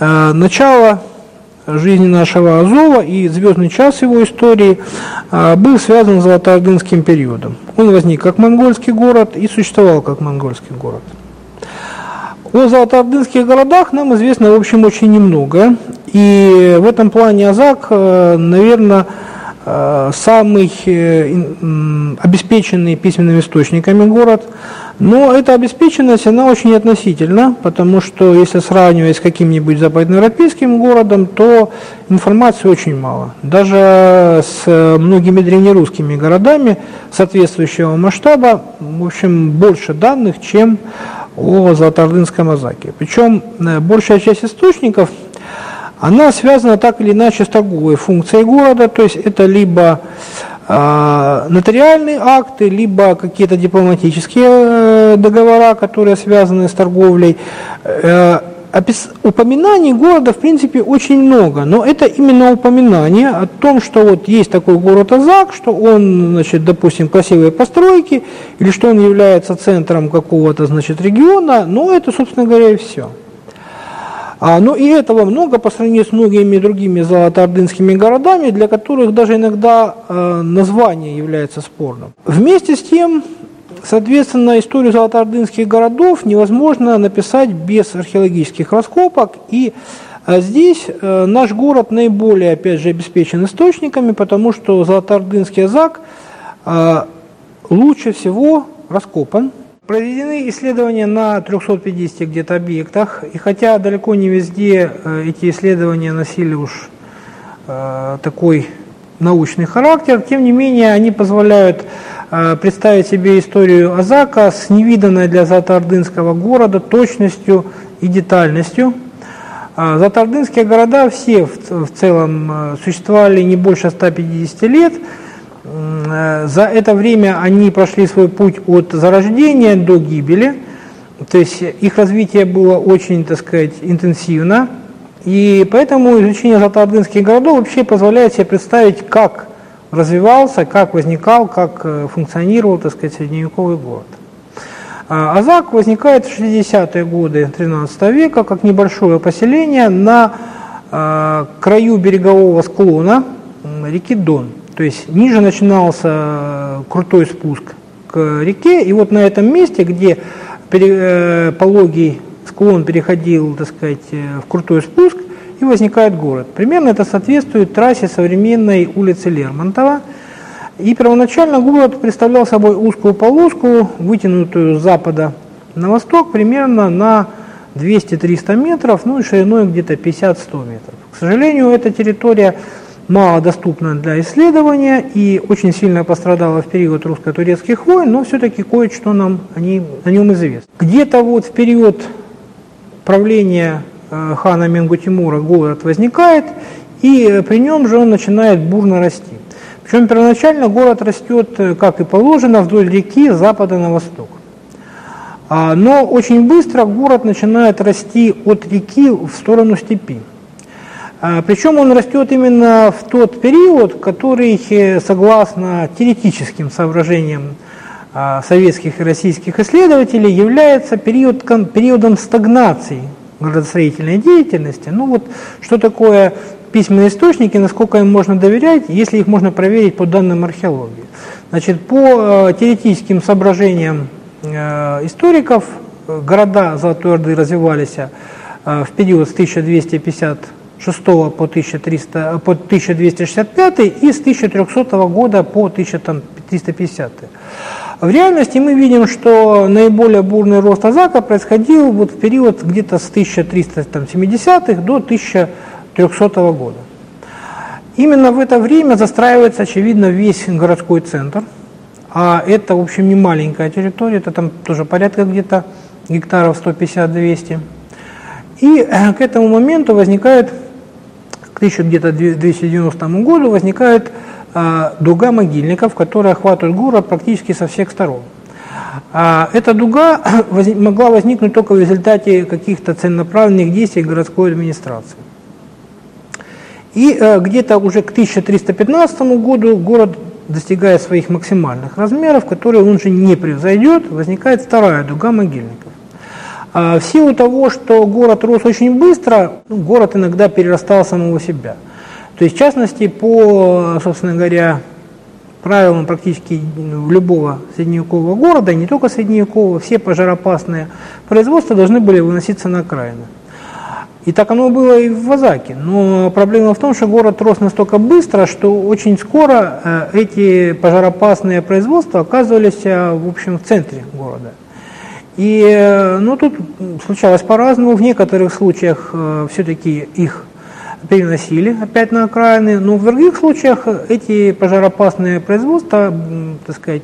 э, начало жизни нашего Азова и звездный час его истории э, был связан с Золотоордынским периодом. Он возник как монгольский город и существовал как монгольский город. О золотоордынских городах нам известно, в общем, очень немного. И в этом плане Азак, э, наверное, самый обеспеченный письменными источниками город – но эта обеспеченность, она очень относительна, потому что если сравнивать с каким-нибудь западноевропейским городом, то информации очень мало. Даже с многими древнерусскими городами соответствующего масштаба, в общем, больше данных, чем о Золотоордынском Азаке. Причем э, большая часть источников, она связана так или иначе с торговой функцией города, то есть это либо нотариальные акты, либо какие-то дипломатические э, договора, которые связаны с торговлей. Э, упоминаний города, в принципе, очень много, но это именно упоминание о том, что вот есть такой город Азак, что он, значит, допустим, красивые постройки, или что он является центром какого-то, значит, региона, но это, собственно говоря, и все. А, но и этого много по сравнению с многими другими золотоордынскими городами, для которых даже иногда э, название является спорным. Вместе с тем, соответственно, историю золотоордынских городов невозможно написать без археологических раскопок, и а здесь э, наш город наиболее, опять же, обеспечен источниками, потому что Золотоордынский Азак э, лучше всего раскопан, Проведены исследования на 350 где-то объектах, и хотя далеко не везде э, эти исследования носили уж э, такой научный характер, тем не менее они позволяют э, представить себе историю Азака с невиданной для Затардынского города точностью и детальностью. Затардынские города все в, целом существовали не больше 150 лет, за это время они прошли свой путь от зарождения до гибели, то есть их развитие было очень, так сказать, интенсивно, и поэтому изучение золотоордынских городов вообще позволяет себе представить, как развивался, как возникал, как э, функционировал, так сказать, средневековый город. А, Азак возникает в 60-е годы 13 века как небольшое поселение на э, краю берегового склона реки Дон. То есть ниже начинался э, крутой спуск к реке, и вот на этом месте, где э, пологий склон переходил, так сказать, э, в крутой спуск, и возникает город. Примерно это соответствует трассе современной улицы Лермонтова. И первоначально город представлял собой узкую полоску, вытянутую с запада на восток примерно на 200-300 метров, ну и шириной где-то 50-100 метров. К сожалению, эта территория мало доступна для исследования и очень сильно пострадала в период русско-турецких войн, но все-таки кое-что нам о, ней, о нем известно. Где-то вот в период правления э, хана Менгу Тимура город возникает, и при нем же он начинает бурно расти. Причем первоначально город растет, э, как и положено, вдоль реки с запада на восток. А, но очень быстро город начинает расти от реки в сторону степи. А, Причем он растет именно в тот период, который, э, согласно теоретическим соображениям а, советских и российских исследователей, является период, периодом стагнации градостроительной деятельности. Ну вот, что такое письменные источники, насколько им можно доверять, если их можно проверить по данным археологии. Значит, по э, теоретическим соображениям э, историков, города Золотой Орды развивались в период с 1250 6 по, 1300, по 1265 и с 1300 года по 1350. В реальности мы видим, что наиболее бурный рост Азака происходил вот в период где-то с 1370-х до 1300 года. Именно в это время застраивается, очевидно, весь городской центр, а это, в общем, не маленькая территория, это там тоже порядка где-то гектаров 150-200. И к этому моменту возникает к 1290 году возникает а, дуга могильников, которая охватывает город практически со всех сторон. А, эта дуга могла возникнуть только в результате каких-то целенаправленных действий городской администрации. И а, где-то уже к 1315 году город достигая своих максимальных размеров, которые он же не превзойдет, возникает вторая дуга могильников. А в силу того, что город рос очень быстро, ну, город иногда перерастал самого себя. То есть, в частности, по, собственно говоря, правилам практически любого средневекового города, не только средневекового, все пожароопасные производства должны были выноситься на окраины. И так оно было и в Вазаке. Но проблема в том, что город рос настолько быстро, что очень скоро э, эти пожароопасные производства оказывались, э, в общем, в центре города. И э, ну, тут случалось по-разному. В некоторых случаях все-таки их переносили опять на окраины, но в других случаях эти пожароопасные производства, так сказать,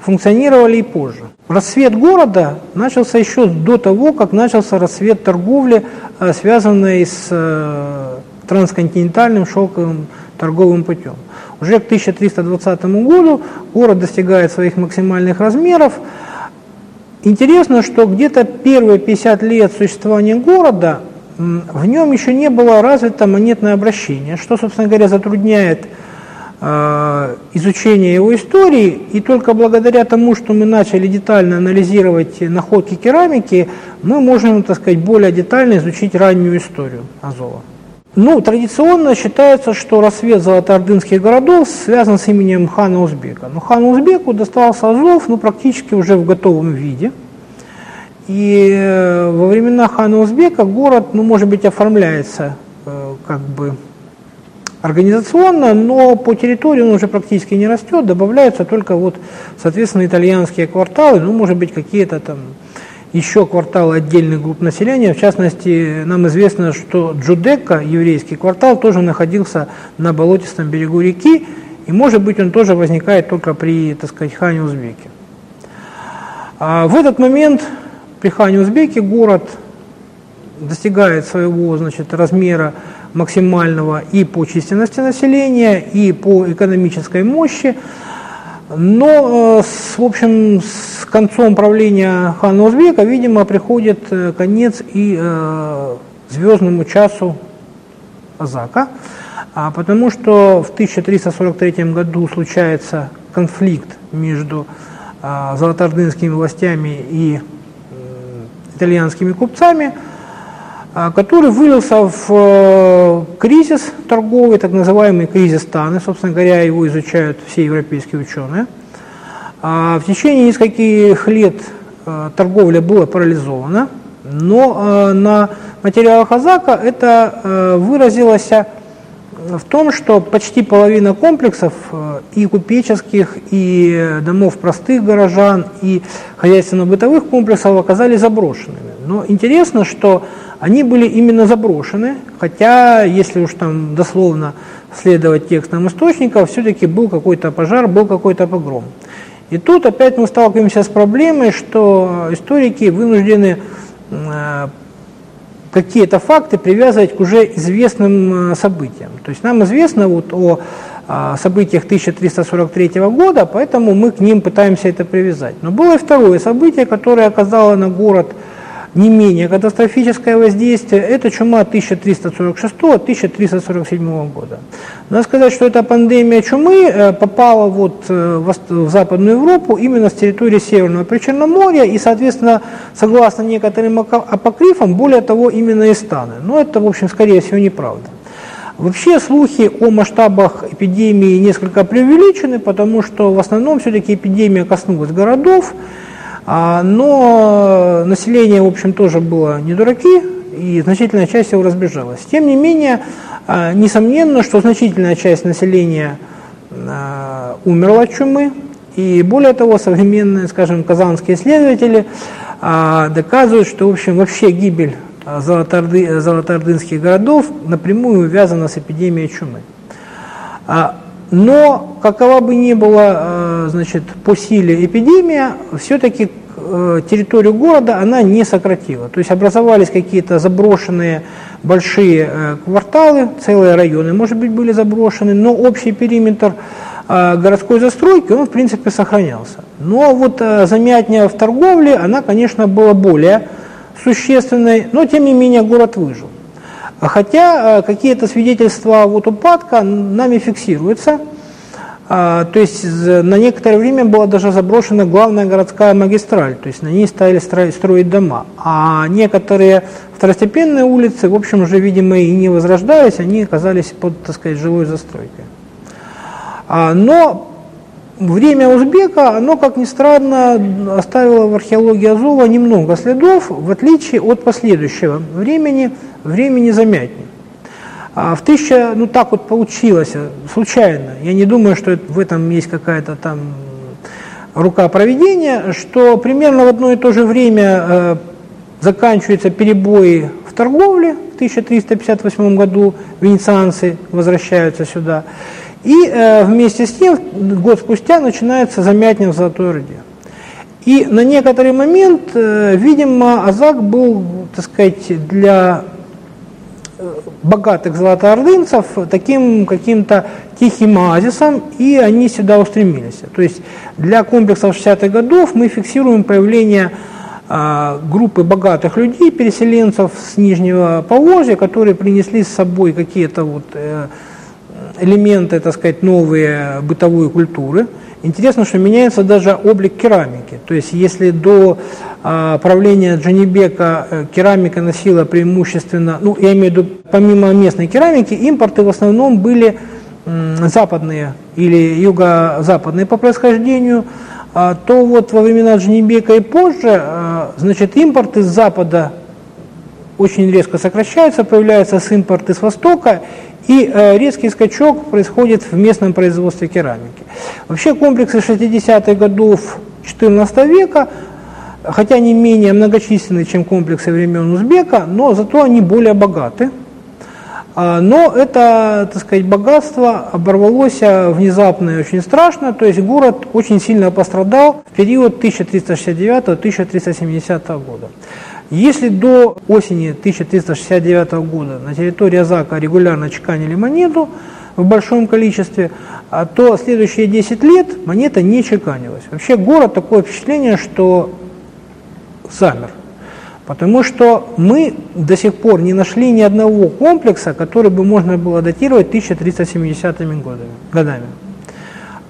функционировали и позже. Рассвет города начался еще до того, как начался рассвет торговли, э, связанной с э, трансконтинентальным шелковым торговым путем. Уже к 1320 году город достигает своих максимальных размеров. Интересно, что где-то первые 50 лет существования города в нем еще не было развито монетное обращение, что, собственно говоря, затрудняет Э, изучения его истории, и только благодаря тому, что мы начали детально анализировать находки керамики, мы можем, так сказать, более детально изучить раннюю историю Азова. Ну, традиционно считается, что рассвет золотоордынских городов связан с именем хана Узбека. Но хану Узбеку достался Азов ну, практически уже в готовом виде. И э, во времена хана Узбека город, ну, может быть, оформляется э, как бы организационно, но по территории он уже практически не растет, добавляются только вот, соответственно, итальянские кварталы, ну, может быть, какие-то там еще кварталы отдельных групп населения. В частности, нам известно, что Джудека, еврейский квартал, тоже находился на болотистом берегу реки, и, может быть, он тоже возникает только при, так сказать, хане Узбеке. А в этот момент при хане Узбеке город достигает своего значит, размера максимального и по численности населения, и по экономической мощи. Но, э, в общем, с концом правления хана Узбека, видимо, приходит э, конец и э, звездному часу Азака, а потому что в 1343 году случается конфликт между э, золотоордынскими властями и итальянскими купцами – который вылился в кризис торговый, так называемый кризис Таны, собственно говоря, его изучают все европейские ученые. А, в течение нескольких лет э, торговля была парализована, но э, на материалах Азака это выразилось в том, что почти половина комплексов и купеческих, и домов простых горожан, и хозяйственно-бытовых комплексов оказались заброшенными. Но интересно, что они были именно заброшены, хотя, если уж там дословно следовать текстам источников, все-таки был какой-то пожар, был какой-то погром. И тут опять мы сталкиваемся с проблемой, что историки вынуждены э, какие-то факты привязывать к уже известным э, событиям. То есть нам известно вот о э, событиях 1343 года, поэтому мы к ним пытаемся это привязать. Но было и второе событие, которое оказало на город не менее катастрофическое воздействие, это чума 1346-1347 года. Надо сказать, что эта пандемия чумы э, попала вот э, в Западную Европу именно с территории Северного Причерноморья и, соответственно, согласно некоторым апокрифам, более того, именно из Станы. Но это, в общем, скорее всего, неправда. Вообще слухи о масштабах эпидемии несколько преувеличены, потому что в основном все-таки эпидемия коснулась городов, но население, в общем, тоже было не дураки, и значительная часть его разбежалась. Тем не менее, а, несомненно, что значительная часть населения а, умерла от чумы, и более того, современные, скажем, казанские исследователи доказывают, что, в общем, вообще гибель золотоорды, золотоордынских городов напрямую связана с эпидемией чумы. Но какова бы ни была значит, по силе эпидемия, все-таки Э, территорию города она не сократила. То есть образовались какие-то заброшенные большие э, кварталы, целые районы, может быть, были заброшены, но общий периметр э, городской застройки, он, в принципе, сохранялся. Но вот замятня в торговле, она, конечно, была более существенной, но, тем не менее, город выжил. Хотя какие-то свидетельства вот упадка нами фиксируются – А, то есть на некоторое время была даже заброшена главная городская магистраль, то есть на ней стали строить дома. А некоторые второстепенные улицы, в общем, уже, видимо, и не возрождались, они оказались под, так сказать, живой застройкой. А, но время Узбека, оно, как ни странно, оставило в археологии Азова немного следов, в отличие от последующего времени, времени Замятни. А в 1000, ну так вот получилось, случайно, я не думаю, что в этом есть какая-то там рука проведения, что примерно в одно и то же время э, заканчиваются перебои в торговле, в 1358 году. Венецианцы возвращаются сюда, и э, вместе с тем, год спустя, начинается замятня в Золотой Орде. И на некоторый момент, э, видимо, Азак был, так сказать, для богатых золотоордынцев таким каким-то тихим оазисом, и они сюда устремились. То есть для комплексов 60-х годов мы фиксируем появление э, группы богатых людей, переселенцев с Нижнего Поволжья, которые принесли с собой какие-то вот, э, элементы, так сказать, новые бытовой культуры. Интересно, что меняется даже облик керамики. То есть если до а, правления Джанибека э, керамика носила преимущественно, ну я имею в виду помимо местной керамики, импорты в основном были западные или юго-западные по происхождению, а, то вот во времена Джанибека и позже, а, значит, импорты с запада очень резко сокращаются, появляется импорт с востока, и э, резкий скачок происходит в местном производстве керамики. Вообще комплексы 60-х годов XIV века, хотя они менее многочисленны, чем комплексы времен Узбека, но зато они более богаты. А, но это, так сказать, богатство оборвалось внезапно и очень страшно, то есть город очень сильно пострадал в период 1369-1370 года. Если до осени 1369 года на территории Азака регулярно чеканили монету в большом количестве, а то следующие 10 лет монета не чеканилась. Вообще город такое впечатление, что замер. Потому что мы до сих пор не нашли ни одного комплекса, который бы можно было датировать 1370 годами.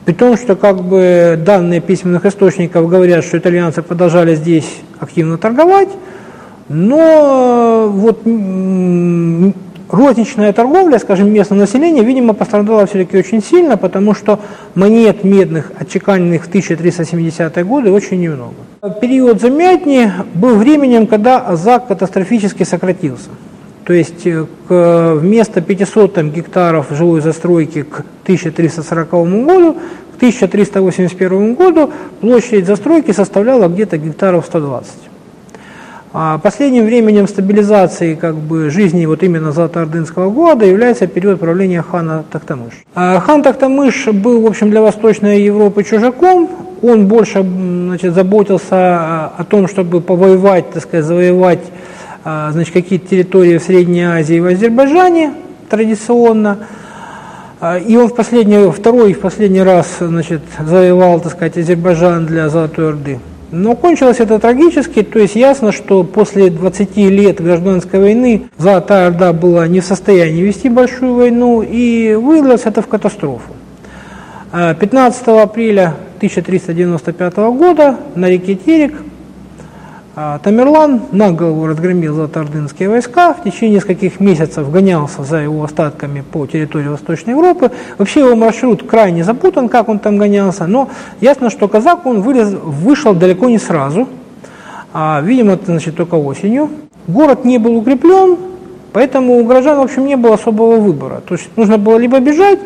При том, что как бы данные письменных источников говорят, что итальянцы продолжали здесь активно торговать, но вот розничная торговля, скажем, местного населения, видимо, пострадала все-таки очень сильно, потому что монет медных, отчеканенных в 1370-е годы, очень немного. Период замятни был временем, когда Азак катастрофически сократился. То есть э, к, вместо 500 там, гектаров жилой застройки к 1340 году, к 1381 году площадь застройки составляла где-то гектаров 120. А последним временем стабилизации как бы, жизни вот именно Золотоордынского года является период правления хана Тахтамыш. А хан Тахтамыш был, в общем, для Восточной Европы чужаком. Он больше значит, заботился о том, чтобы повоевать, так сказать, завоевать а, значит, какие-то территории в Средней Азии и в Азербайджане традиционно. И он в последний, второй в последний раз значит, завоевал, так сказать, Азербайджан для Золотой Орды. Но кончилось это трагически, то есть ясно, что после 20 лет гражданской войны Золотая Орда была не в состоянии вести большую войну, и вылилось это в катастрофу. 15 а, апреля 1395 года на реке Терек Тамерлан на голову разгромил золотоордынские войска, в течение нескольких месяцев гонялся за его остатками по территории Восточной Европы. Вообще его маршрут крайне запутан, как он там гонялся, но ясно, что казак он вылез, вышел далеко не сразу, а, видимо, это значит только осенью. Город не был укреплен, поэтому у горожан, в общем, не было особого выбора. То есть нужно было либо бежать,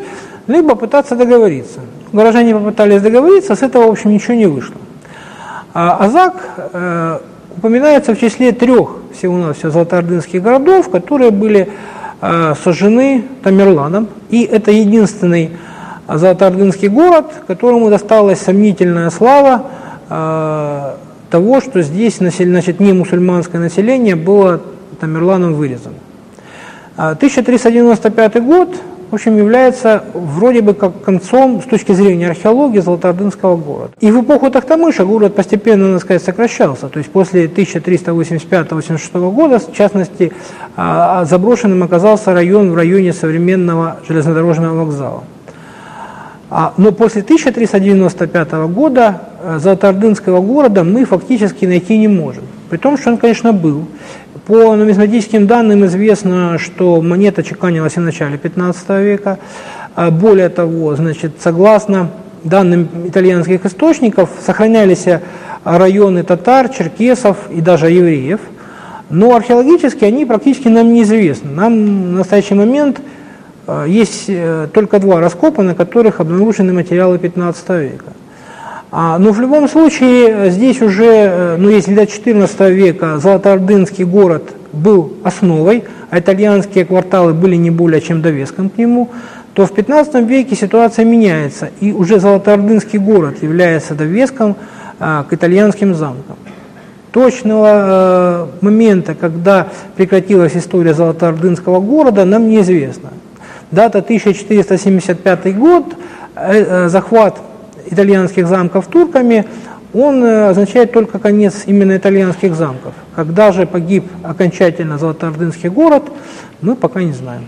либо пытаться договориться. Горожане попытались договориться, с этого, в общем, ничего не вышло. А Азак э, упоминается в числе трех всего-навсего золотоордынских городов, которые были э, сожжены Тамерланом. И это единственный золотоордынский город, которому досталась сомнительная слава э, того, что здесь значит, не мусульманское население было Тамерланом вырезано. 1395 год в общем, является вроде бы как концом с точки зрения археологии Золотоордынского города. И в эпоху Тахтамыша город постепенно, надо сказать, сокращался. То есть после 1385-86 года, в частности, а, а, заброшенным оказался район в районе современного железнодорожного вокзала. А, но после 1395 года э, Золотоордынского города мы фактически найти не можем. При том, что он, конечно, был. По нумизматическим данным известно, что монета чеканилась в начале 15 века. А более того, значит, согласно данным итальянских источников, сохранялись районы татар, черкесов и даже евреев. Но археологически они практически нам неизвестны. Нам в настоящий момент э, есть э, только два раскопа, на которых обнаружены материалы 15 века. А, но в любом случае э, здесь уже, ну если до 14 века Золотоордынский город был основой, а итальянские кварталы были не более чем довеском к нему, то в 15 веке ситуация меняется, и уже Золотоордынский город является довеском а, к итальянским замкам. Точного э, момента, когда прекратилась история Золотоордынского города, нам неизвестно. Дата 1475 год, э, э, захват итальянских замков турками, он означает только конец именно итальянских замков. Когда же погиб окончательно Золотоордынский город, мы пока не знаем.